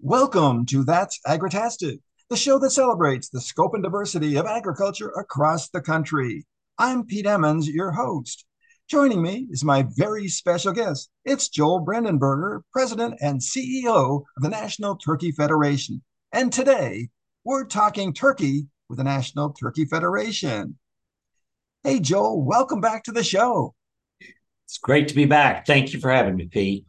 Welcome to That's Agritastic, the show that celebrates the scope and diversity of agriculture across the country. I'm Pete Emmons, your host. Joining me is my very special guest. It's Joel Brandenberger, President and CEO of the National Turkey Federation. And today, we're talking turkey with the National Turkey Federation. Hey, Joel, welcome back to the show. It's great to be back. Thank you for having me, Pete.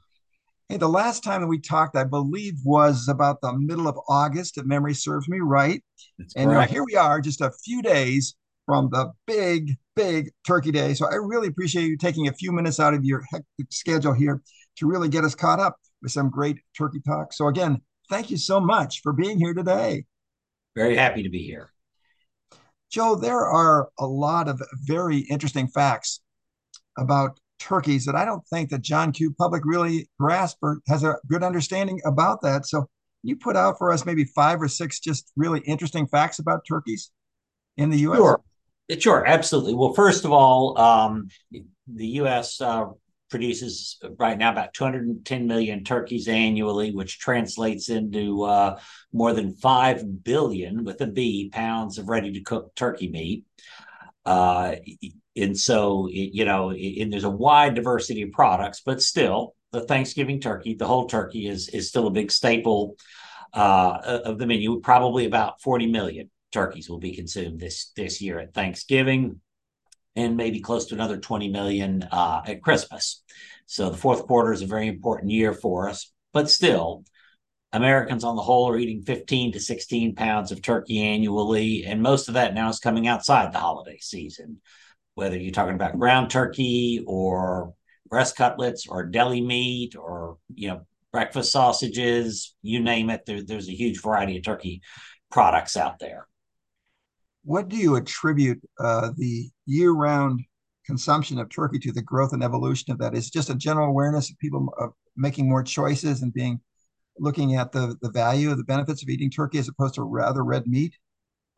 Hey, the last time that we talked, I believe, was about the middle of August, if memory serves me right. That's and uh, here we are, just a few days from the big, big Turkey Day. So I really appreciate you taking a few minutes out of your hectic schedule here to really get us caught up with some great turkey talk. So again, thank you so much for being here today. Very happy to be here. Joe, there are a lot of very interesting facts about turkeys that I don't think that John Q. Public really grasps or has a good understanding about that. So you put out for us maybe five or six just really interesting facts about turkeys in the U.S. Sure, sure, absolutely. Well, first of all, um, the U.S. Uh, produces right now about 210 million turkeys annually, which translates into uh, more than 5 billion with a B pounds of ready to cook turkey meat. Uh, and so it, you know and there's a wide diversity of products but still the thanksgiving turkey the whole turkey is is still a big staple uh, of the menu. Probably about 40 million turkeys will be consumed this this year at thanksgiving and maybe close to another 20 million uh, at christmas. So the fourth quarter is a very important year for us but still Americans on the whole are eating 15 to 16 pounds of turkey annually, and most of that now is coming outside the holiday season whether you're talking about ground turkey or breast cutlets or deli meat or you know breakfast sausages you name it there, there's a huge variety of turkey products out there. What do you attribute uh, the year-round consumption of turkey to the growth and evolution of that? Is just a general awareness of people of making more choices and being looking at the the value of the benefits of eating turkey as opposed to rather red meat?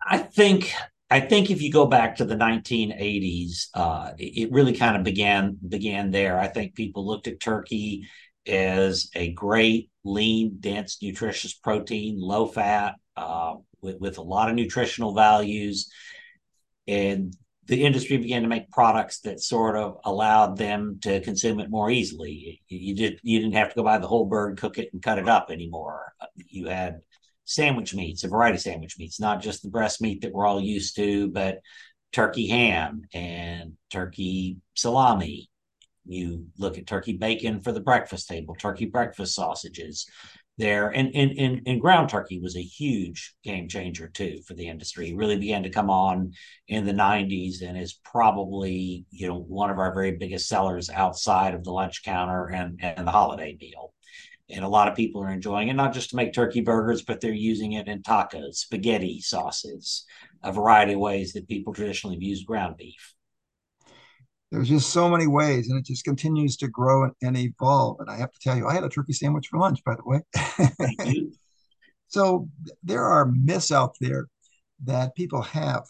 I think I think if you go back to the 1980s, uh, it, really kind of began began there. I think people looked at turkey as a great, lean, dense, nutritious protein, low fat, uh, with, with a lot of nutritional values. And the industry began to make products that sort of allowed them to consume it more easily. You did you didn't have to go buy the whole bird, cook it, and cut it up anymore. You had sandwich meats, a variety of sandwich meats, not just the breast meat that we're all used to, but turkey ham and turkey salami. You look at turkey bacon for the breakfast table, turkey breakfast sausages there. And, and, and, and ground turkey was a huge game changer too for the industry. It really began to come on in the 90s and is probably, you know, one of our very biggest sellers outside of the lunch counter and, and the holiday meal and a lot of people are enjoying it not just to make turkey burgers but they're using it in tacos spaghetti sauces a variety of ways that people traditionally have used ground beef. There's just so many ways and it just continues to grow and, and evolve. And i have to tell you i had a turkey sandwich for lunch by the way. So there are myths out there that people have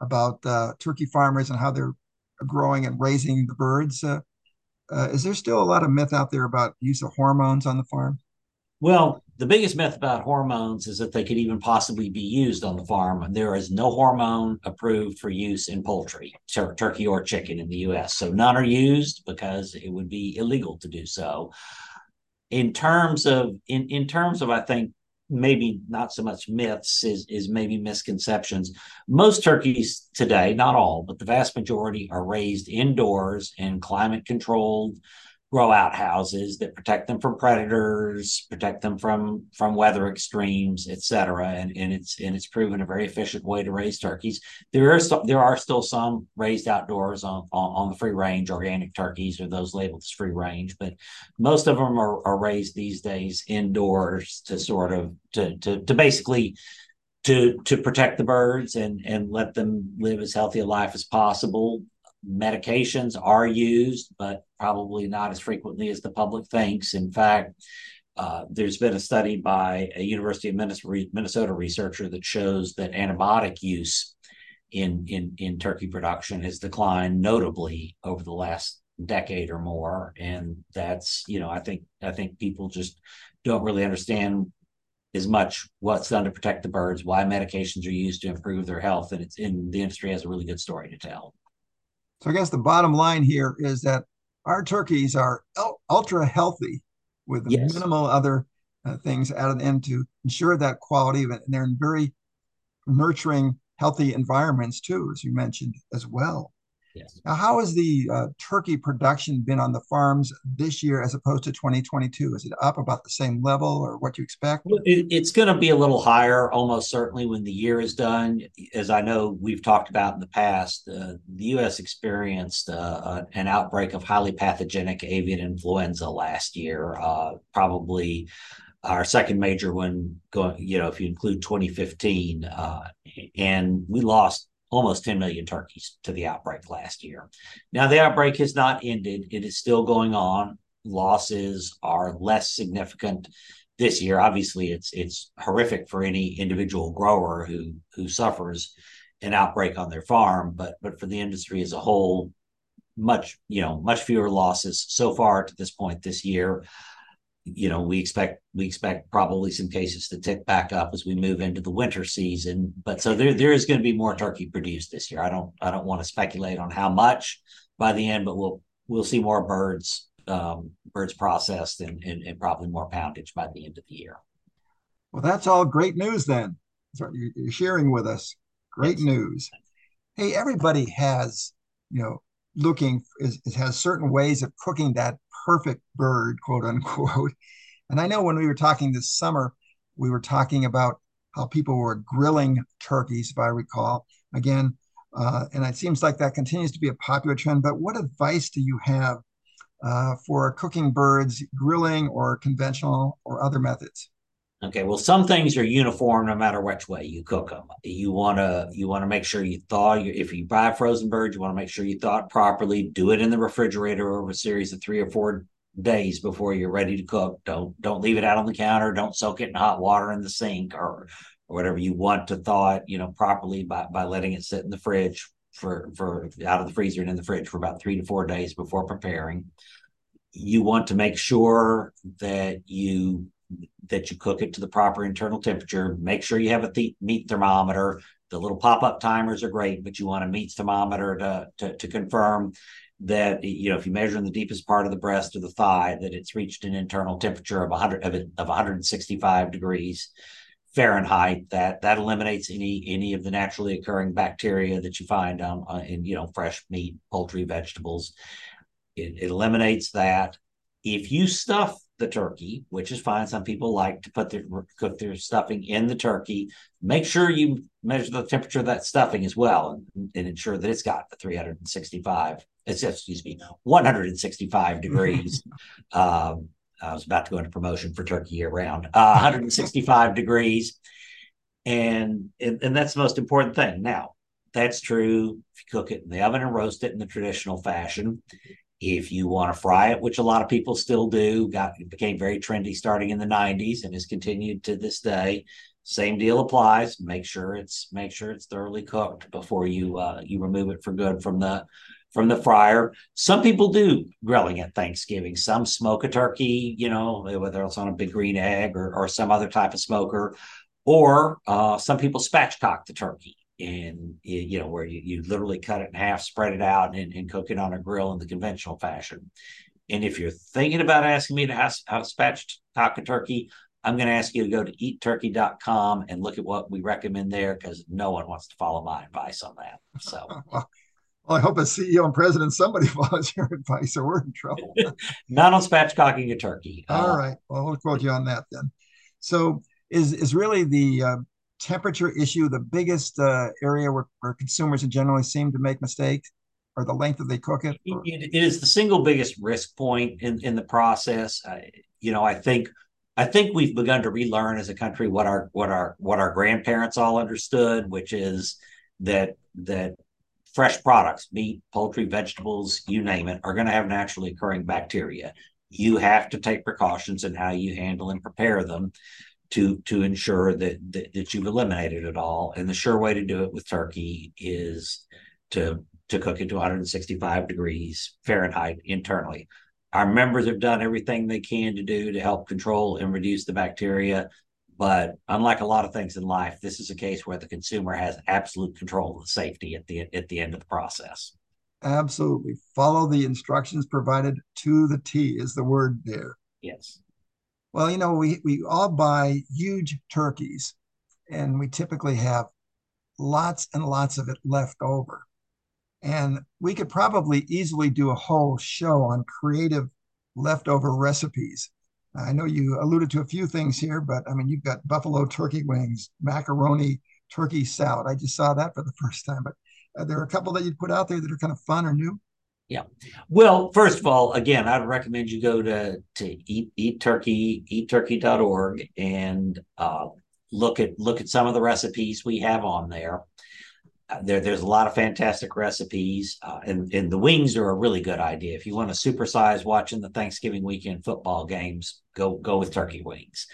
about uh, turkey farmers and how they're growing and raising the birds uh, uh, is there still a lot of myth out there about use of hormones on the farm? Well, the biggest myth about hormones is that they could even possibly be used on the farm. There is no hormone approved for use in poultry, tur- turkey or chicken in the US. So none are used because it would be illegal to do so. In terms of in, in terms of I think maybe not so much myths is is maybe misconceptions. Most turkeys today, not all, but the vast majority are raised indoors in climate controlled grow out houses that protect them from predators, protect them from from weather extremes, et cetera. And, and it's and it's proven a very efficient way to raise turkeys. There are st- there are still some raised outdoors on, on, on the free range organic turkeys or those labeled as free range, but most of them are, are raised these days indoors to sort of to to to basically to to protect the birds and and let them live as healthy a life as possible medications are used, but probably not as frequently as the public thinks. In fact, uh, there's been a study by a University of Minnesota researcher that shows that antibiotic use in, in, in turkey production has declined notably over the last decade or more. And that's, you know, I think I think people just don't really understand as much what's done to protect the birds, why medications are used to improve their health, and it's in the industry has a really good story to tell. So I guess the bottom line here is that our turkeys are ultra healthy with yes. minimal other uh, things added in to ensure that quality of it. And they're in very nurturing, healthy environments too, as you mentioned as well. Yes. Now, how has the uh, turkey production been on the farms this year as opposed to 2022? Is it up about the same level or what you expect? It, it's going to be a little higher, almost certainly, when the year is done. As I know we've talked about in the past, uh, the U.S. experienced uh, an outbreak of highly pathogenic avian influenza last year, uh, probably our second major one going you know if you include 2015 uh, and we lost almost 10 million turkeys to the outbreak last year. Now, the outbreak has not ended, it is still going on. Losses are less significant this year. Obviously, it's it's horrific for any individual grower who who suffers an outbreak on their farm, but but for the industry as a whole, much you know much fewer losses so far to this point this year you know we expect we expect probably some cases to tick back up as we move into the winter season. But so there there is going to be more turkey produced this year. I don't i don't want to speculate on how much by the end but we'll we'll see more birds um, birds processed and, and, and probably more poundage by the end of the year. Well that's all great news then. You're sharing with us. Great yes. news. Hey everybody has you know looking is, has certain ways of cooking that perfect bird, quote unquote. And I know when we were talking this summer, we were talking about how people were grilling turkeys, if I recall. Again, uh, and it seems like that continues to be a popular trend. But what advice do you have uh, for cooking birds, grilling or conventional or other methods? Okay, well, some things are uniform no matter which way you cook them. You want to you want to make sure you thaw. Your, if you buy frozen bird, you want to make sure you thaw it properly. Do it in the refrigerator over a series of three or four days before you're ready to cook. Don't don't leave it out on the counter. Don't soak it in hot water in the sink or or whatever. You want to thaw it, you know, properly by by letting it sit in the fridge for for out of the freezer and in the fridge for about three to four days before preparing. You want to make sure that you that you cook it to the proper internal temperature. Make sure you have a th- meat thermometer. The little pop-up timers are great, but you want a meat thermometer to, to, to confirm that you know if you measure in the deepest part of the breast or the thigh that it's reached an internal temperature of 100 of, of 165 degrees Fahrenheit. That that eliminates any any of the naturally occurring bacteria that you find on, on in you know fresh meat, poultry, vegetables. It, it eliminates that. If you stuff the turkey, which is fine. Some people like to put their cook their stuffing in the turkey. Make sure you measure the temperature of that stuffing as well, and, and ensure that it's got the 365. It's excuse me, 165 degrees. um, I was about to go into promotion for turkey year round. Uh, 165 degrees, and, and and that's the most important thing. Now, that's true if you cook it in the oven and roast it in the traditional fashion. If you want to fry it, which a lot of people still do, got became very trendy starting in the 90s and has continued to this day. Same deal applies. Make sure it's make sure it's thoroughly cooked before you uh, you remove it for good from the from the fryer. Some people do grilling at Thanksgiving. Some smoke a turkey, you know, whether it's on a big green egg or, or some other type of smoker, or uh, some people spatchcock the turkey and you know where you, you literally cut it in half spread it out and, and cook it on a grill in the conventional fashion and if you're thinking about asking me to how to spatchcock a turkey i'm going to ask you to go to eatturkey.com and look at what we recommend there because no one wants to follow my advice on that so well, I hope a CEO and president somebody follows your advice, or we're in trouble. Not on spatchcocking a turkey. All uh, right. Well, we'll quote you on that then. So, is is really the uh, temperature issue the biggest uh, area where, where consumers generally seem to make mistakes or the length that they cook it, it, it is the single biggest risk point in, in the process. Uh, you know i think i think we've begun to relearn as a country what our what our what our grandparents all understood which is that that fresh products meat poultry vegetables you name it are going to have naturally occurring bacteria. You have to take precautions in how you handle and prepare them to to ensure that, that, that you've eliminated it all. And the sure way to do it with turkey is to to cook it to 165 degrees Fahrenheit internally. Our members have done everything they can to do to help control and reduce the bacteria. But unlike a lot of things in life, this is a case where the consumer has absolute control of the safety at the at the end of the process. Absolutely. Follow the instructions provided to the T is the word there. Yes. Well, you know, we, we all buy huge turkeys and we typically have lots and lots of it left over. And we could probably easily do a whole show on creative leftover recipes. I know you alluded to a few things here, but I mean, you've got buffalo turkey wings, macaroni, turkey salad. I just saw that for the first time, but are there are a couple that you'd put out there that are kind of fun or new? Yeah. Well, first of all, again, I'd recommend you go to to eat eat turkey eatturkey.org and uh, look at look at some of the recipes we have on there. Uh, there there's a lot of fantastic recipes, uh, and and the wings are a really good idea. If you want to supersize watching the Thanksgiving weekend football games, go go with turkey wings.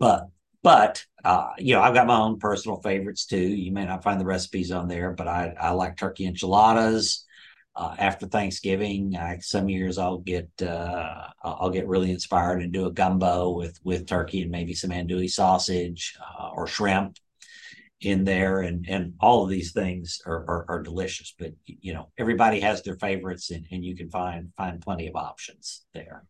but but uh, you know, I've got my own personal favorites too. You may not find the recipes on there, but I I like turkey enchiladas uh, after Thanksgiving. I, some years I'll get uh, I'll get really inspired and do a gumbo with with turkey and maybe some andouille sausage uh, or shrimp in there, and and all of these things are, are, are delicious. But you know everybody has their favorites, and, and you can find find plenty of options there.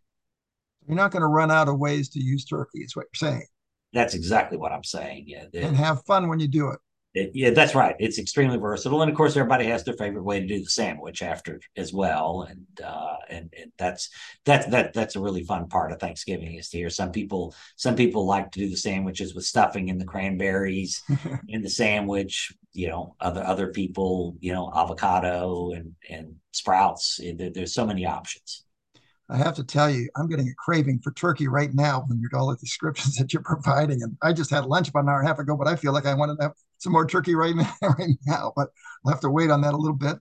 You're not going to run out of ways to use turkey. Is what you're saying. That's exactly what I'm saying. Yeah, and have fun when you do it. It, yeah, that's right. It's extremely versatile, and of course, everybody has their favorite way to do the sandwich after as well, and uh, and, and that's that's that that's a really fun part of Thanksgiving is to hear some people some people like to do the sandwiches with stuffing in the cranberries in the sandwich. You know, other other people, you know, avocado and and sprouts. There, there's so many options. I have to tell you, I'm getting a craving for turkey right now when you're all the descriptions that you're providing. And I just had lunch about an hour and a half ago, but I feel like I wanted to have some more turkey right now, right now. But I'll have to wait on that a little bit.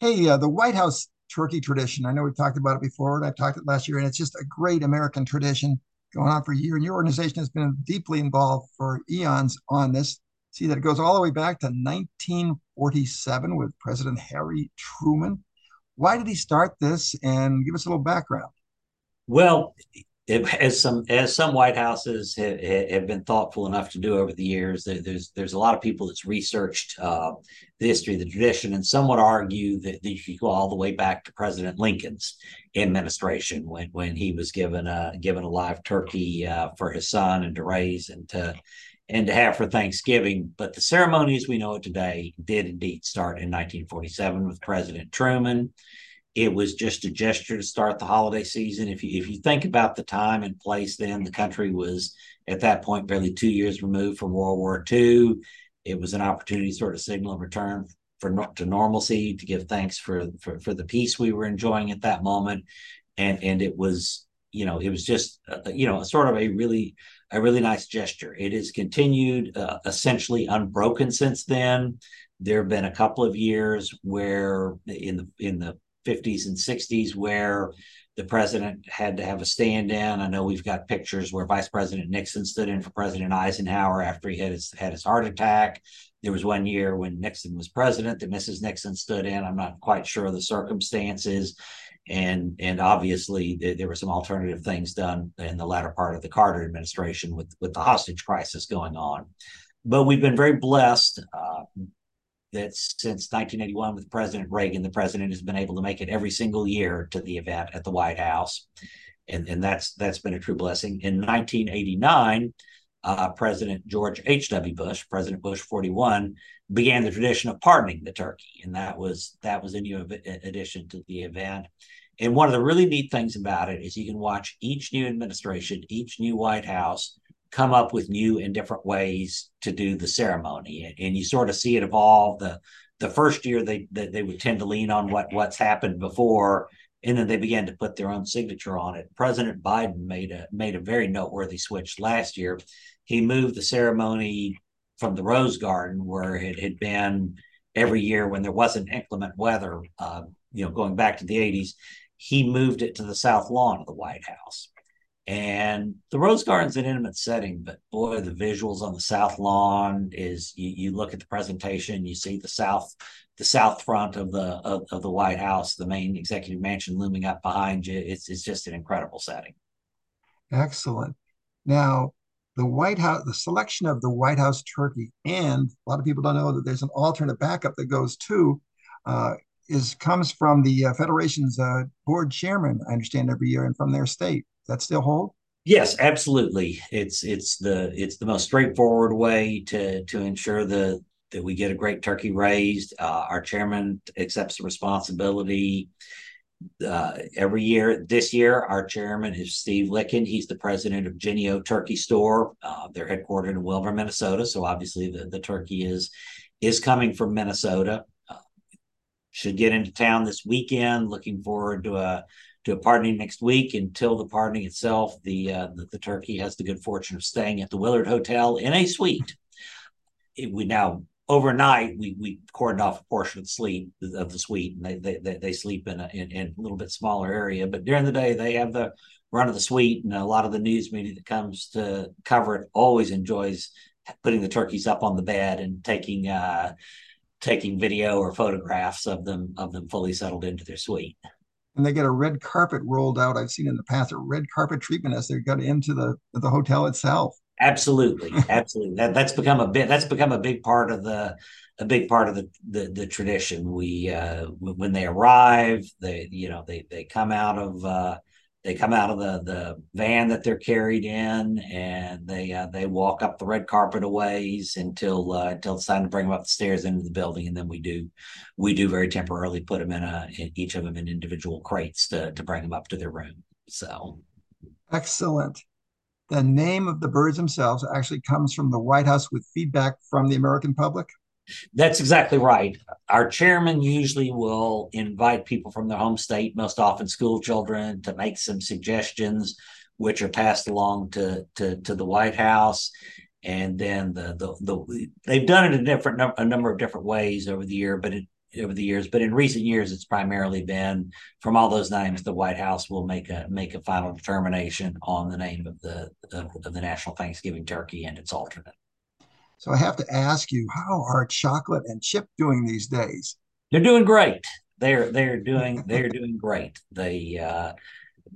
Hey, uh, the White House turkey tradition. I know we've talked about it before, and I talked it last year, and it's just a great American tradition going on for a year. And your organization has been deeply involved for eons on this. See that it goes all the way back to 1947 with President Harry Truman why did he start this? And give us a little background. Well, it, as some as some White Houses have, have, been thoughtful enough to do over the years, there's there's a lot of people that's researched uh, the history, the tradition, and some would argue that, that you could go all the way back to President Lincoln's administration when when he was given a given a live turkey uh, for his son and to raise and to and to have for Thanksgiving. But the ceremony as we know it today did indeed start in 1947 with President Truman. It was just a gesture to start the holiday season. If you if you think about the time and place, then the country was at that point barely two years removed from World War II. It was an opportunity to sort of signal a return for to normalcy, to give thanks for, for for the peace we were enjoying at that moment, and and it was you know it was just uh, you know sort of a really a really nice gesture. It has continued uh, essentially unbroken since then. There have been a couple of years where in the in the 50s and 60s where the president had to have a stand in. I know we've got pictures where Vice President Nixon stood in for President Eisenhower after he had his had his heart attack. There was one year when Nixon was president that Mrs. Nixon stood in. I'm not quite sure of the circumstances and and obviously there, there, were some alternative things done in the latter part of the Carter administration with with the hostage crisis going on. But we've been very blessed uh, that since 1981 with President Reagan, the president has been able to make it every single year to the event at the White House, and and that's that's been a true blessing. In 1989. Uh, President George H.W. Bush, President Bush 41, began the tradition of pardoning the turkey, and that was that was a new addition to the event. And one of the really neat things about it is you can watch each new administration, each new White House come up with new and different ways to do the ceremony. And, you sort of see it evolve. The the first year they, they they would tend to lean on what what's happened before, and then they began to put their own signature on it. President Biden made a made a very noteworthy switch last year. He moved the ceremony from the Rose Garden, where it had been every year when there wasn't inclement weather, uh, you know, going back to the 80s he moved it to the south lawn of the White House. And the Rose Garden's an intimate setting, but boy, the visuals on the south lawn is you, you look at the presentation, you see the south the south front of the of, of the White House, the main executive mansion looming up behind you. It's it's just an incredible setting. Excellent. Now, the White House, the selection of the White House turkey, and a lot of people don't know that there's an alternate backup that goes too, uh, is comes from the uh, Federation's uh, board chairman, I understand, every year, and from their state. That still hold? Yes, absolutely. It's it's the it's the most straightforward way to to ensure the that we get a great turkey raised. Uh, our chairman accepts the responsibility uh, every year. This year, our chairman is Steve Lykken. He's the president of Jennie-O Turkey Store. Uh, they're headquartered in Willmar, Minnesota. So obviously, the, the turkey is is coming from Minnesota. Uh, should get into town this weekend. Looking forward to a to a party next week. Until the party itself, the, uh, the the turkey has the good fortune of staying at the Willard Hotel in a suite. It, we now overnight we we cordoned off a portion of the sleep of the suite and they they, they sleep in a, in, in, a little bit smaller area but during the day they have the run of the suite and a lot of the news media that comes to cover it always enjoys putting the turkeys up on the bed and taking uh taking video or photographs of them of them fully settled into their suite and they get a red carpet rolled out i've seen in the past a red carpet treatment as they got into the the hotel itself Absolutely, absolutely. That that's become a bit. That's become a big part of the a big part of the the, the tradition. We uh, when they arrive, they you know they they come out of uh, they come out of the the van that they're carried in, and they uh, they walk up the red carpet a ways until uh, until it's time to bring them up the stairs into the building, and then we do we do very temporarily put them in a in each of them in individual crates to to bring them up to their room. So excellent the name of the birds themselves actually comes from the White House with feedback from the American public? That's exactly right. Our chairman usually will invite people from their home state, most often school children, to make some suggestions, which are passed along to to, to the White House. And then the, the the they've done it in different a number of different ways over the year, but it over the years, but in recent years, it's primarily been from all those names. The White House will make a make a final determination on the name of the of, of the National Thanksgiving Turkey and its alternate. So I have to ask you, how are Chocolate and Chip doing these days? They're doing great. They're they're doing they're doing great. They uh,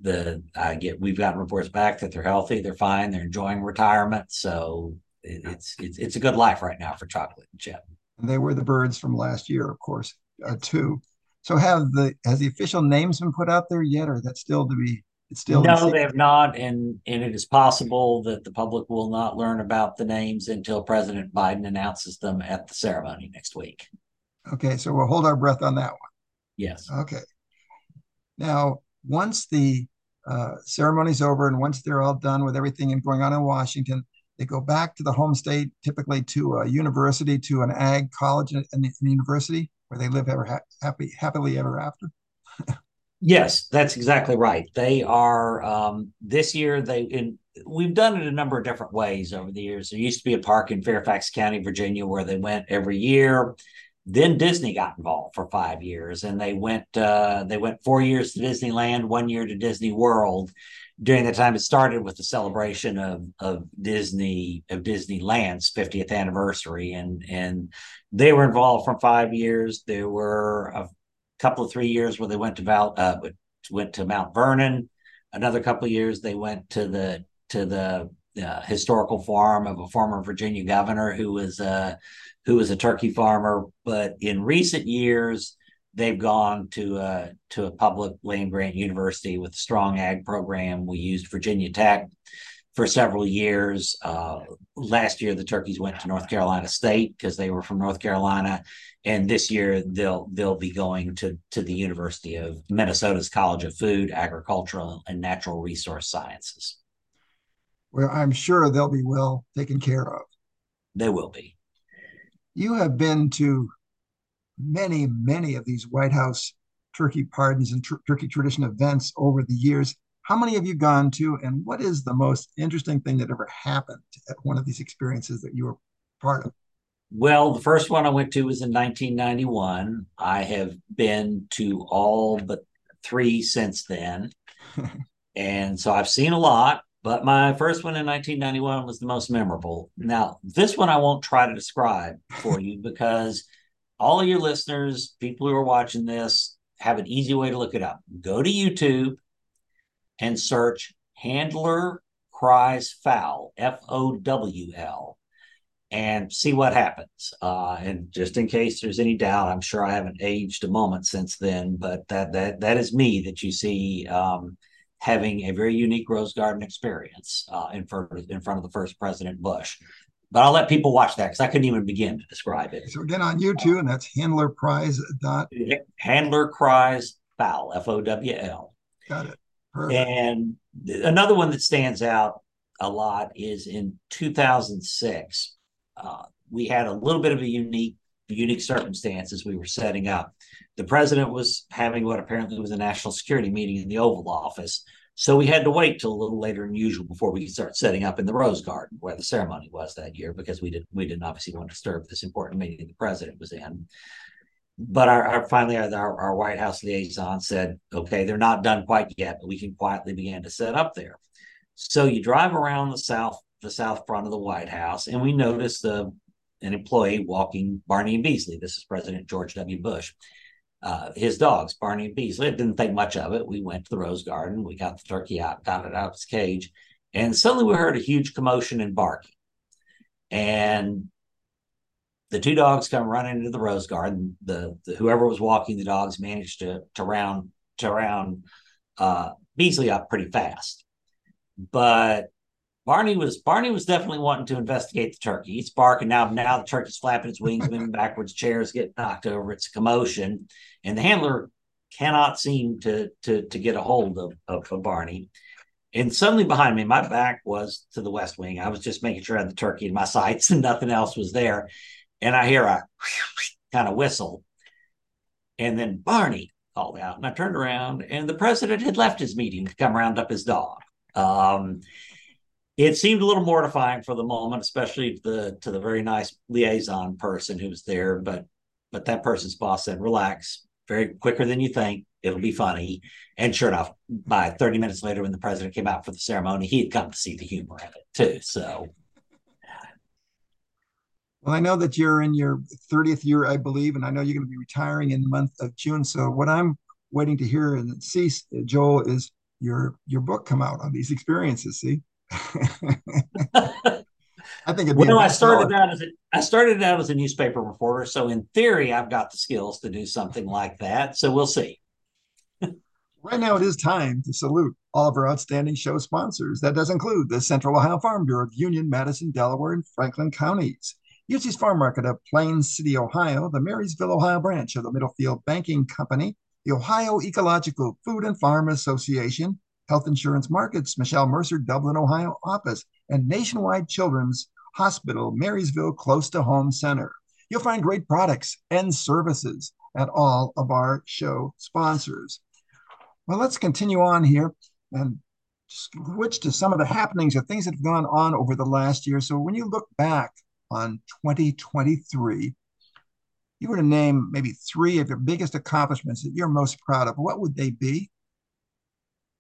the I get we've gotten reports back that they're healthy, they're fine, they're enjoying retirement. So it, it's it's it's a good life right now for Chocolate and Chip. And they were the birds from last year, of course, uh, too. So have the has the official names been put out there yet, or that's still to be? It's still no, they have not, and and it is possible that the public will not learn about the names until President Biden announces them at the ceremony next week. Okay, so we'll hold our breath on that one. Yes. Okay. Now, once the uh, ceremony's over and once they're all done with everything and going on in Washington, they go back to the home state, typically to a university, to an ag college and, and university, where they live ever ha- happy, happily ever after. yes, that's exactly right. They are um, this year. They in we've done it a number of different ways over the years. There used to be a park in Fairfax County, Virginia, where they went every year. Then Disney got involved for five years, and they went uh, they went four years to Disneyland, one year to Disney World, during the time it started with the celebration of of Disney of Disneyland's 50th anniversary, and and they were involved for five years. There were a couple of three years where they went to Val uh, went to Mount Vernon. Another couple of years they went to the to the uh, historical farm of a former Virginia governor who was uh, who was a turkey farmer. But in recent years, they've gone to a to a public land grant university with a strong ag program. We used Virginia Tech for several years. Uh, last year, the turkeys went to North Carolina State because they were from North Carolina, and this year they'll they'll be going to to the University of Minnesota's College of Food, Agricultural, and Natural Resource Sciences. Well, I'm sure they'll be well taken care of. They will be. You have been to many, many of these White House turkey pardons and tr- turkey tradition events over the years. How many have you gone to, and what is the most interesting thing that ever happened at one of these experiences that you were part of? Well, the first one I went to was in 1991. I have been to all but three since then. and so I've seen a lot, but my first one in 1991 was the most memorable. Now, this one I won't try to describe for you because all your listeners, people who are watching this, have an easy way to look it up. Go to YouTube and search Handler cries fowl, F O W L, and see what happens. Uh, and just in case there's any doubt, I'm sure I haven't aged a moment since then, but that that that is me that you see um, having a very unique rose garden experience uh, in front of, in front of the first President Bush. But I'll let people watch that because I couldn't even begin to describe it. So again on YouTube, and that's Handler Prize dot Handler Cries Fowl F O W L. Got it. Perfect. And another one that stands out a lot is in 2006. Uh, we had a little bit of a unique unique circumstances we were setting up. The president was having what apparently was a national security meeting in the Oval Office. So we had to wait till a little later than usual before we could start setting up in the Rose Garden where the ceremony was that year because we didn't we didn't obviously want to disturb this important meeting the president was in. But our, our finally our, our White House liaison said, okay, they're not done quite yet, but we can quietly begin to set up there. So you drive around the south the south front of the White House, and we noticed the an employee walking Barney and Beasley. This is President George W. Bush. Uh, his dogs, Barney and Beasley. I didn't think much of it. We went to the Rose Garden. We got the turkey out, got it out of its cage, and suddenly we heard a huge commotion and barking. And the two dogs come running into the Rose Garden. The, the whoever was walking the dogs managed to to round to round uh, Beasley up pretty fast, but Barney was Barney was definitely wanting to investigate the turkey. He's barking now. Now the turkey's flapping its wings, moving backwards. Chairs get knocked over. It's a commotion, and the handler cannot seem to to to get a hold of, of, of Barney. And suddenly behind me, my back was to the west wing. I was just making sure I had the turkey in my sights and nothing else was there. And I hear a kind of whistle. And then Barney called out. And I turned around and the president had left his meeting to come round up his dog. Um, it seemed a little mortifying for the moment, especially to the to the very nice liaison person who was there. But but that person's boss said, "Relax, very quicker than you think. It'll be funny." And sure enough, by 30 minutes later, when the president came out for the ceremony, he had come to see the humor of it too. So. Well, I know that you're in your 30th year, I believe, and I know you're going to be retiring in the month of June. So, what I'm waiting to hear and see, Joel, is your your book come out on these experiences. See, I think it'd well, I started out as a, I started out as a newspaper reporter, so in theory, I've got the skills to do something like that. So we'll see. right now, it is time to salute all of our outstanding show sponsors. That does include the Central Ohio Farm Bureau of Union, Madison, Delaware, and Franklin counties. UC's Farm Market of Plain City, Ohio, the Marysville, Ohio branch of the Middlefield Banking Company, the Ohio Ecological Food and Farm Association, Health Insurance Markets, Michelle Mercer, Dublin, Ohio office, and Nationwide Children's Hospital, Marysville, close to home center. You'll find great products and services at all of our show sponsors. Well, let's continue on here and switch to some of the happenings or things that have gone on over the last year. So when you look back on 2023, you were to name maybe three of your biggest accomplishments that you're most proud of, what would they be?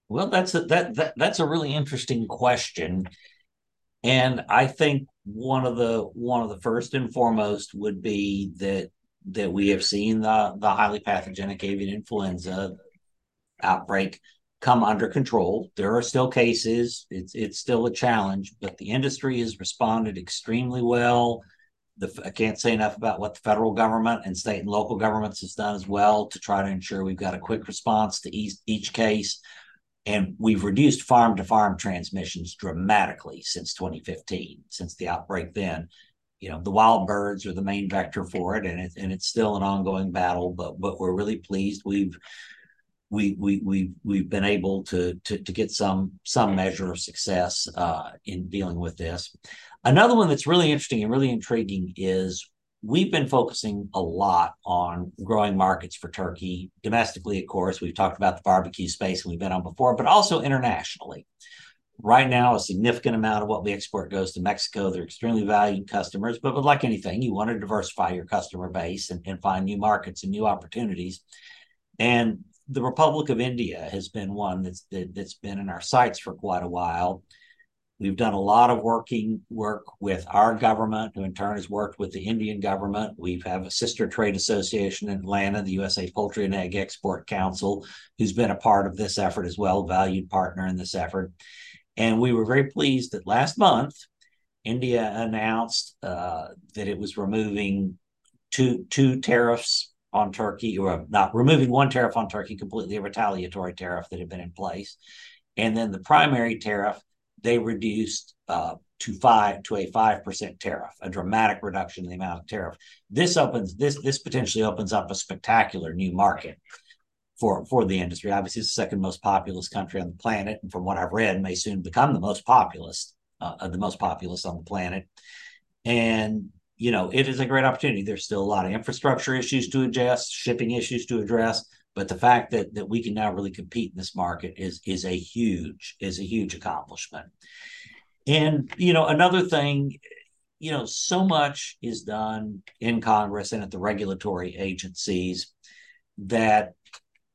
Well, that's a, that, that that's a really interesting question, and I think one of the one of the first and foremost would be that that we have seen the the highly pathogenic avian influenza outbreak come under control. There are still cases; it's it's still a challenge, but the industry has responded extremely well. The, I can't say enough about what the federal government and state and local governments has done as well to try to ensure we've got a quick response to each, each case and we've reduced farm to farm transmissions dramatically since 2015, since the outbreak then. You know, the wild birds are the main vector for it, and, it, and it's still an ongoing battle, but, but we're really pleased. We've we we we we've been able to to to get some some measure of success uh, in dealing with this. Another one that's really interesting and really intriguing is we've been focusing a lot on growing markets for turkey domestically of course. We've talked about the barbecue space and we've been on before but also internationally. Right now a significant amount of what we export goes to mexico. They're extremely valued customers but, like anything you want to diversify your customer base and, and find new markets and new opportunities. And the republic of india has been one that's that, that's been in our sights for quite a while We've done a lot of working work with our government, who in turn has worked with the Indian government. We have a sister trade association in Atlanta, the USA Poultry and Egg Export Council, who's been a part of this effort as well, valued partner in this effort. And we were very pleased that last month, India announced uh, that it was removing two two tariffs on Turkey, or not removing one tariff on Turkey completely, a retaliatory tariff that had been in place, and then the primary tariff they reduced uh, to five to a five percent tariff, a dramatic reduction in the amount of tariff. This opens this this potentially opens up a spectacular new market for for the industry. Obviously, it's the second most populous country on the planet, and from what I've read, may soon become the most populous, uh, the most populous on the planet. And you know, it is a great opportunity. There's still a lot of infrastructure issues to address, shipping issues to address, but the fact that that we can now really compete in this market is is a huge is a huge accomplishment. And you know, another thing, you know, so much is done in Congress and at the regulatory agencies that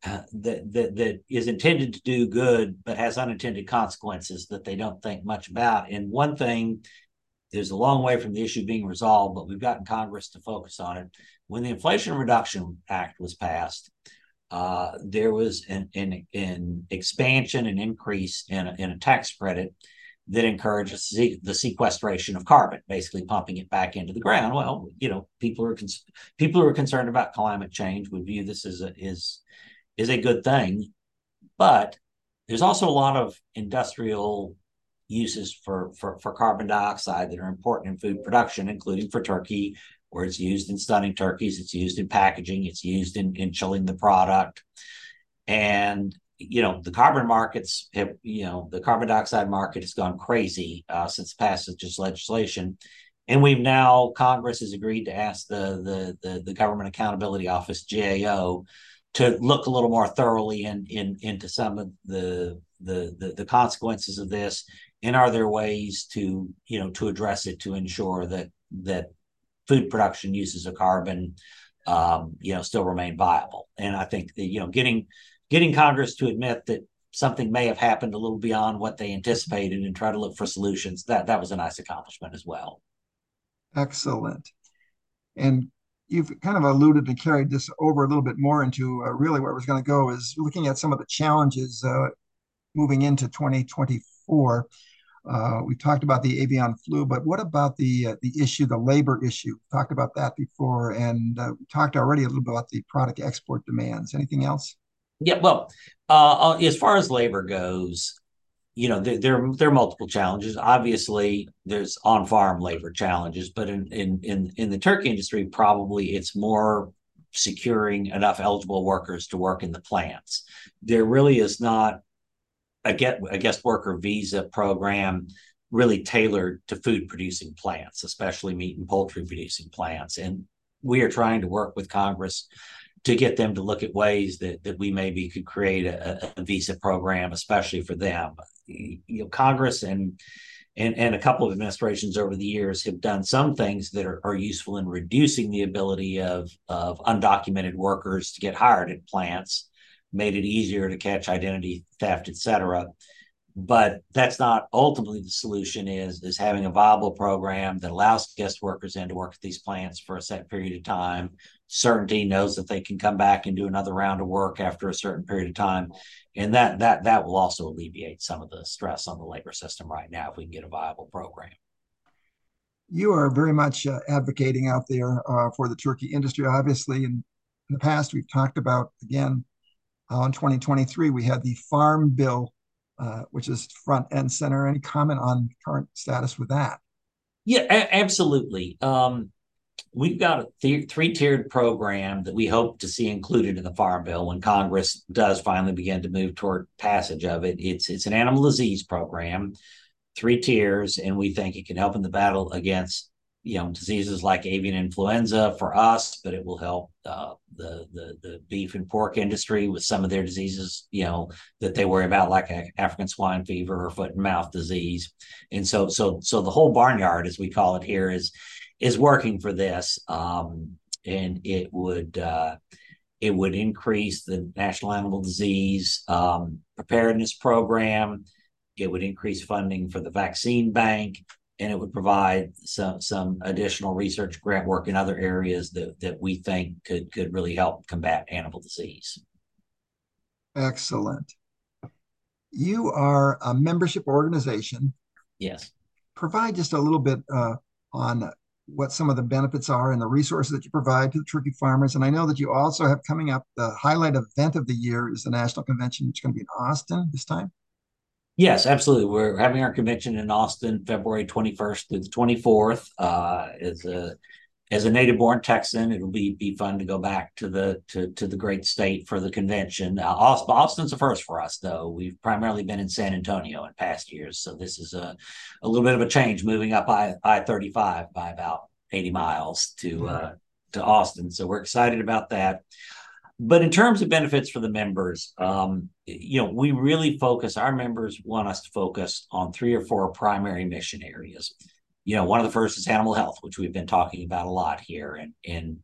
uh, that, that that is intended to do good, but has unintended consequences that they don't think much about. And one thing, there's a long way from the issue being resolved, but we've gotten Congress to focus on it. When the Inflation Reduction Act was passed, uh, there was an, an, an expansion and increase in a, in a tax credit that encourages the sequestration of carbon, basically pumping it back into the ground. Well, you know, people are cons- people who are concerned about climate change would view this as a, is is a good thing, but there's also a lot of industrial uses for, for, for carbon dioxide that are important in food production, including for turkey, where it's used in stunning turkeys, it's used in packaging, it's used in, in chilling the product. And you know the carbon markets have you know the carbon dioxide market has gone crazy uh, since the passage of this legislation and we've now congress has agreed to ask the, the the the government accountability office gao to look a little more thoroughly in, in into some of the, the the the consequences of this and are there ways to you know to address it to ensure that that food production uses of carbon um, you know still remain viable. And i think that you know getting getting congress to admit that something may have happened a little beyond what they anticipated and try to look for solutions that that was a nice accomplishment as well. Excellent. And you've kind of alluded and carried this over a little bit more into uh, really where I was going to go is looking at some of the challenges uh, moving into 2024. Uh, we talked about the avian flu, but what about the uh, the issue, the labor issue? We talked about that before, and uh, we talked already a little bit about the product export demands. Anything else? Yeah, well, uh, as far as labor goes, you know there, there there are multiple challenges obviously there's on farm labor challenges but in, in in in the turkey industry probably it's more securing enough eligible workers to work in the plants there really is not a get a guest worker visa program really tailored to food producing plants especially meat and poultry producing plants and we are trying to work with congress to get them to look at ways that that we maybe could create a, a visa program, especially for them. You know, Congress and and, and a couple of administrations over the years have done some things that are, are useful in reducing the ability of, of undocumented workers to get hired at plants, made it easier to catch identity theft, et cetera. But that's not ultimately the solution is is having a viable program that allows guest workers in to work at these plants for a set period of time. Certainty knows that they can come back and do another round of work after a certain period of time. And that that that will also alleviate some of the stress on the labor system right now if we can get a viable program. You are very much uh, advocating out there uh, for the turkey industry obviously. In, in the past we've talked about again uh, in 2023 we had the farm bill uh, which is front and center. Any comment on current status with that? Yeah, a- absolutely. Um, we've got a th- three tiered program that we hope to see included in the farm bill when Congress does finally begin to move toward passage of it. It's it's an animal disease program, three tiers, and we think it can help in the battle against you know diseases like avian influenza for us, but it will help uh, the, the the beef and pork industry with some of their diseases, you know, that they worry about, like African swine fever or foot and mouth disease. And so so so the whole barnyard, as we call it here, is is working for this, um, and it would. Uh, it would increase the national animal disease um, preparedness program. It would increase funding for the vaccine bank and it would provide some some additional research grant work in other areas that that we think could could really help combat animal disease. Excellent. You are a membership organization. Yes. Provide just a little bit uh, on what some of the benefits are and the resources that you provide to the turkey farmers. And I know that you also have coming up the highlight event of the year is the national convention, which is going to be in Austin this time. Yes, absolutely. We're having our convention in Austin, February 21st through the 24th. Uh, as a as a native born Texan, it'll be be fun to go back to the to to the great state for the convention. Uh, Austin's a first for us, though. We've primarily been in San Antonio in past years, so this is a a little bit of a change, moving up I I thirty five by about eighty miles to uh, to Austin. So we're excited about that. But in terms of benefits for the members, um, you know, we really focus. Our members want us to focus on three or four primary mission areas you know, one of the first is animal health, which we've been talking about a lot here, and in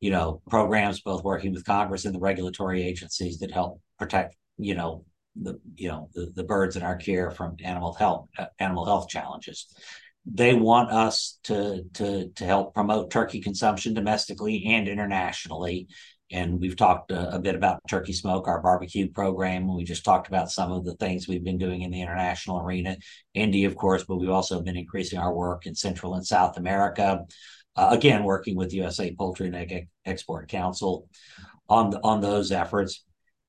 you know programs both working with Congress and the regulatory agencies that help protect you know the you know the, the birds in our care from animal health uh, animal health challenges. They want us to to to help promote turkey consumption domestically and internationally and we've talked a, a, bit about turkey smoke, our barbecue program. We just talked about some of the things we've been doing in the international arena, India, of course, but we've also been increasing our work in Central and South America. Uh, again, working with USA Poultry and Egg Export Council on the, on those efforts.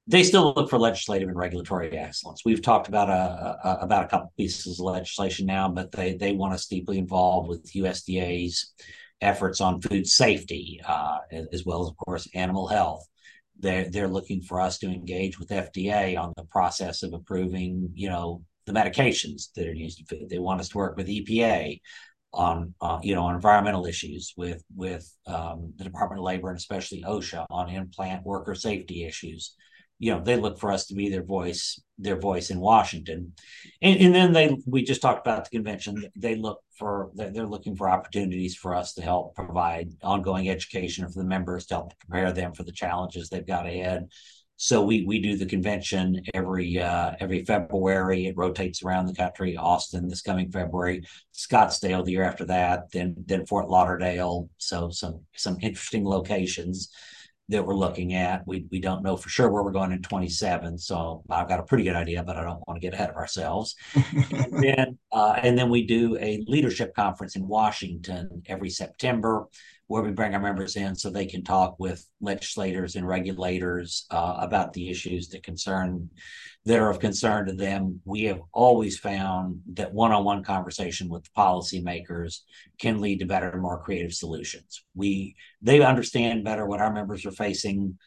They still look for legislative and regulatory excellence. We've talked about a, a about a couple pieces of legislation now, but they they want us deeply involved with USDA's efforts on food safety, uh, as well as, of course, animal health. They're, they're looking for us to engage with FDA on the process of approving, you know, the medications that are used in food. They want us to work with EPA on, uh, you know, on environmental issues with with um, the Department of Labor and especially OSHA on in-plant worker safety issues you know they look for us to be their voice their voice in washington and, and then they we just talked about the convention they look for they're looking for opportunities for us to help provide ongoing education for the members to help prepare them for the challenges they've got ahead so we we do the convention every uh, every February. It rotates around the country. Austin this coming February, Scottsdale the year after that, then then Fort Lauderdale. So some some interesting locations that we're looking at. We we don't know for sure where we're going in 27. So I've got a pretty good idea, but I don't want to get ahead of ourselves. and then uh, and then we do a leadership conference in Washington every September where we bring our members in so they can talk with legislators and regulators uh, about the issues that concern that are of concern to them. We have always found that one-on-one conversation with policymakers can lead to better more creative solutions. We they understand better what our members are facing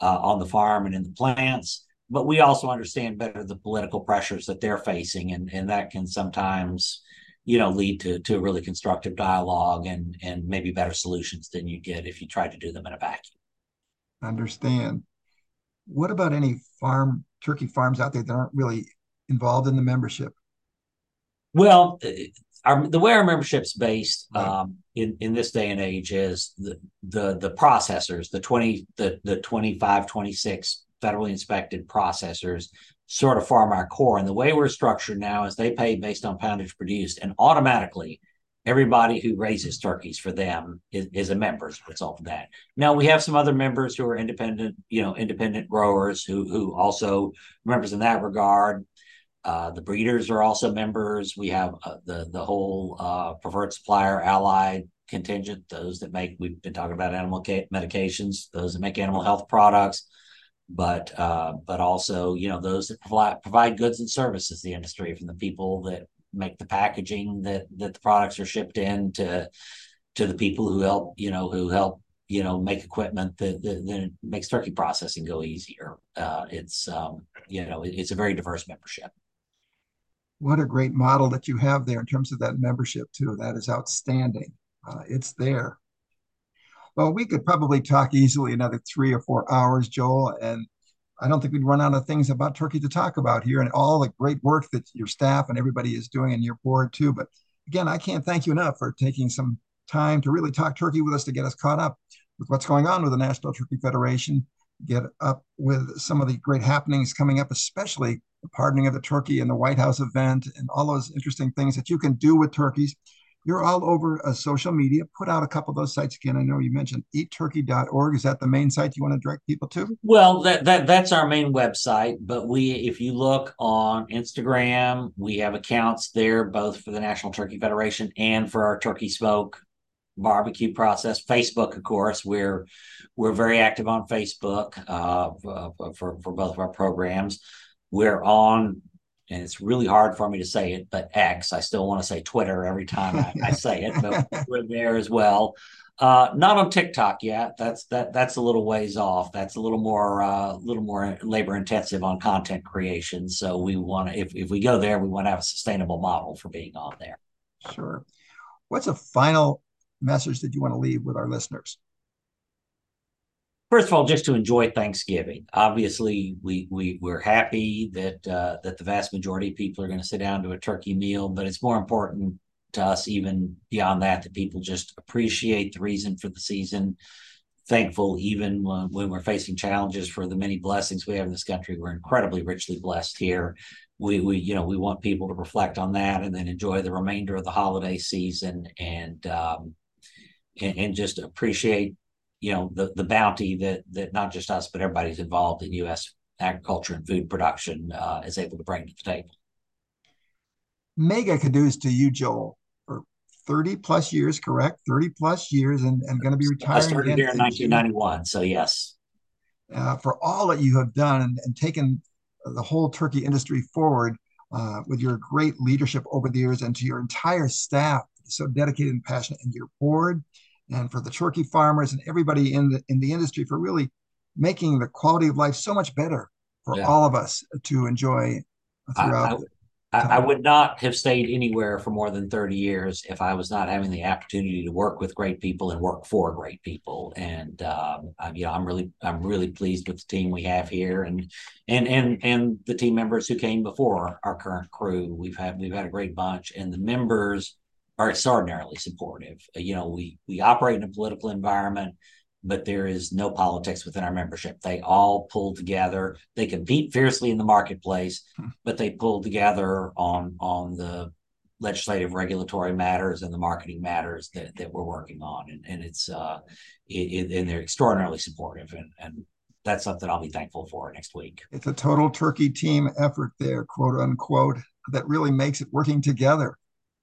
uh, on the farm and in the plants, but we also understand better the political pressures that they're facing, and and that can sometimes you know lead to to a really constructive dialogue and and maybe better solutions than you get if you try to do them in a vacuum. Understand. What about any farm turkey farms out there that aren't really involved in the membership? Well, uh, our, the way our membership's based right. um, in in this day and age is the the the processors, the twenty the the 25, 26 federally inspected processors sort of farm our core. And the way we're structured now is they pay based on poundage produced, and automatically everybody who raises turkeys for them is, is, a member as a result of that. Now we have some other members who are independent, you know, independent growers who who also members in that regard. Uh, the breeders are also members. We have uh, the the whole uh, preferred supplier allied contingent, those that make we've been talking about animal medications, those that make animal health products, but uh, but also you know those that provide provide goods and services the industry from the people that make the packaging that that the products are shipped in to to the people who help you know who help you know make equipment that, that, that makes turkey processing go easier. Uh, it's um, you know it, it's a very diverse membership. What a great model that you have there in terms of that membership too. That is outstanding. Uh, it's there well we could probably talk easily another three or four hours joel and I don't think we'd run out of things about Turkey to talk about here and all the great work that your staff and everybody is doing and your board too. But again, I can't thank you enough for taking some time to really talk Turkey with us to get us caught up with what's going on with the National Turkey Federation, get up with some of the great happenings coming up, especially the pardoning of the turkey and the White House event and all those interesting things that you can do with turkeys. You're all over uh, social media. Put out a couple of those sites again. I know you mentioned eatturkey.org. Is that the main site you want to direct people to? Well, that, that that's our main website. But we, if you look on Instagram, we have accounts there both for the National Turkey Federation and for our turkey smoke barbecue process. Facebook, of course, we're we're very active on Facebook uh, for for both of our programs. We're on and it's really hard for me to say it, but X. I still want to say Twitter every time I, I say it, but we're there as well. Uh, not on TikTok yet. That's that that's a little ways off. That's a little more a uh, little more labor intensive on content creation. So we want to if if we go there, we want to have a sustainable model for being on there. Sure. What's a final message that you want to leave with our listeners? First of all, just to enjoy Thanksgiving. Obviously, we we we're happy that uh, that the vast majority of people are going to sit down to a turkey meal, but it's more important to us, even beyond that, that people just appreciate the reason for the season. Thankful, even when, we're facing challenges for the many blessings we have in this country. We're incredibly richly blessed here. We we you know we want people to reflect on that and then enjoy the remainder of the holiday season and um, and, and just appreciate you know the the bounty that that not just us but everybody's involved in U.S. agriculture and food production uh, is able to bring to the table. Mega kudos to you, Joel, for 30 plus years, correct? 30 plus years and, and going to be retiring. I started here in 1991, so yes. Uh, for all that you have done and, and taken the whole turkey industry forward uh, with your great leadership over the years and to your entire staff, so dedicated and passionate, and your board and for the turkey farmers and everybody in the in the industry for really making the quality of life so much better for yeah. all of us to enjoy throughout. I, I, I, would not have stayed anywhere for more than 30 years if I was not having the opportunity to work with great people and work for great people. And um, I, you know, I'm really I'm really pleased with the team we have here and and and and the team members who came before our current crew. We've had we've had a great bunch, and the members are extraordinarily supportive. Uh, you know, we we operate in a political environment, but there is no politics within our membership. They all pull together. They compete fiercely in the marketplace, hmm. but they pull together on on the legislative regulatory matters and the marketing matters that, that we're working on and, and it's uh it, it, and they're extraordinarily supportive and and that's something I'll be thankful for next week. It's a total turkey team effort there, quote unquote, that really makes it working together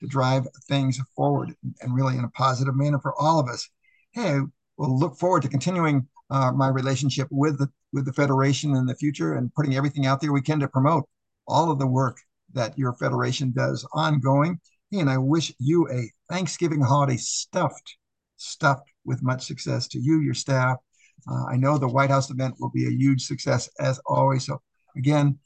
to drive things forward and really in a positive manner for all of us. Hey, we'll look forward to continuing uh, my relationship with the with the federation in the future and putting everything out there we can to promote all of the work that your federation does ongoing. Hey, and I wish you a Thanksgiving holiday stuffed, stuffed with much success to you, your staff. Uh, I know the White House event will be a huge success as always. So again,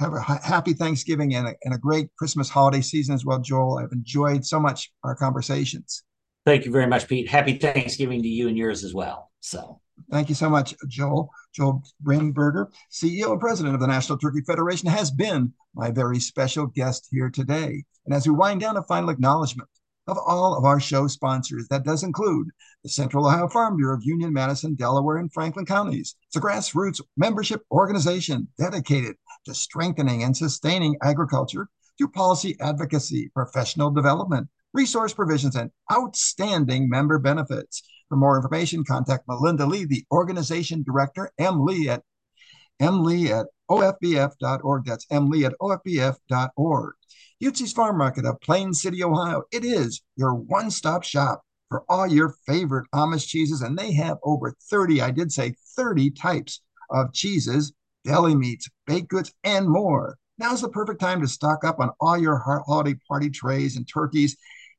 have a happy Thanksgiving and a, and a great Christmas holiday season as well, Joel. I've enjoyed so much our conversations. Thank you very much, Pete. Happy Thanksgiving to you and yours as well. So thank you so much, Joel. Joel Brandenberger, CEO and President of the National Turkey Federation, has been my very special guest here today. And as we wind down, a final acknowledgement of all of our show sponsors. That does include the Central Ohio Farm Bureau of Union, Madison, Delaware, and Franklin counties. It's a grassroots membership organization dedicated to strengthening and sustaining agriculture through policy advocacy, professional development, resource provisions, and outstanding member benefits. For more information, contact Melinda Lee, the organization director, M. Lee at M. Lee at ofbf.org. That's M. Lee at ofbf.org. Utzi's Farm Market of Plain City, Ohio. It is your one stop shop for all your favorite Amish cheeses, and they have over 30, I did say 30 types of cheeses, deli meats, baked goods, and more. Now's the perfect time to stock up on all your holiday party trays and turkeys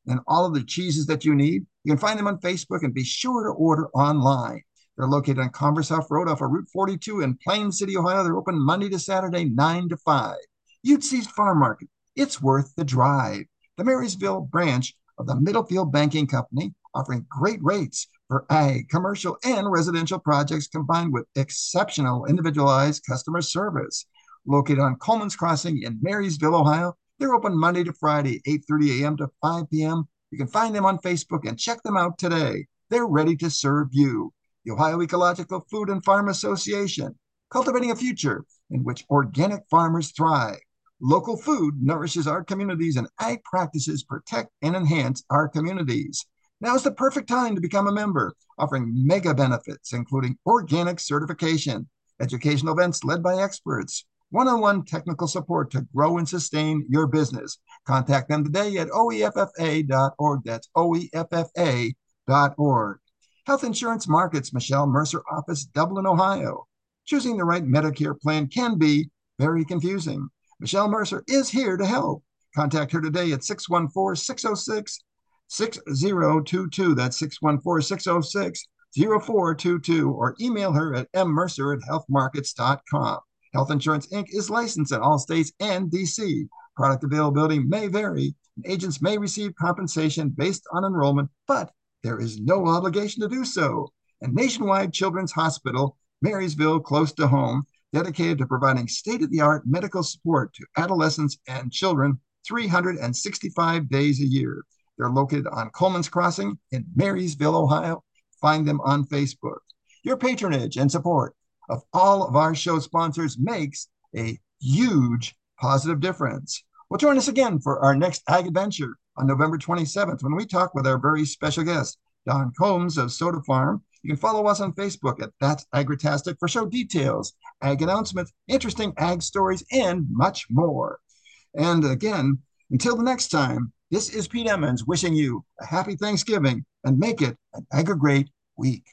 and all of the cheeses that you need. You can find them on Facebook and be sure to order online. They're located on Converse Huff Road off of Route 42 in Plain City, Ohio. They're open Monday to Saturday, 9 to 5. You'd Utzi's Farm Market it's worth the drive. The Marysville branch of the Middlefield Banking Company offering great rates for ag, commercial, and residential projects combined with exceptional individualized customer service. Located on Coleman's Crossing in Marysville, Ohio, they're open Monday to Friday, 8:30 a.m. to 5 p.m. You can find them on Facebook and check them out today. They're ready to serve you. The Ohio Ecological Food and Farm Association, cultivating a future in which organic farmers thrive. Local food nourishes our communities, and ag practices protect and enhance our communities. Now is the perfect time to become a member, offering mega benefits, including organic certification, educational events led by experts, one on one technical support to grow and sustain your business. Contact them today at oeffa.org. That's oeffa.org. Health Insurance Markets, Michelle Mercer Office, Dublin, Ohio. Choosing the right Medicare plan can be very confusing. Michelle Mercer is here to help. Contact her today at 614 606 6022. That's 614 606 0422 or email her at mmercer at healthmarkets.com. Health Insurance Inc. is licensed in all states and DC. Product availability may vary. Agents may receive compensation based on enrollment, but there is no obligation to do so. And Nationwide Children's Hospital, Marysville, close to home, dedicated to providing state of the art medical support to adolescents and children 365 days a year. They're located on Coleman's Crossing in Marysville, Ohio. Find them on Facebook. Your patronage and support of all of our show sponsors makes a huge positive difference. Well, join us again for our next Ag Adventure on November 27th when we talk with our very special guest, Don Combs of Soda Farm. You can follow us on Facebook at That's Agritastic for show details, ag announcements, interesting ag stories, and much more. And again, until the next time, this is Pete Emmons wishing you a happy Thanksgiving and make it an Agri Great week.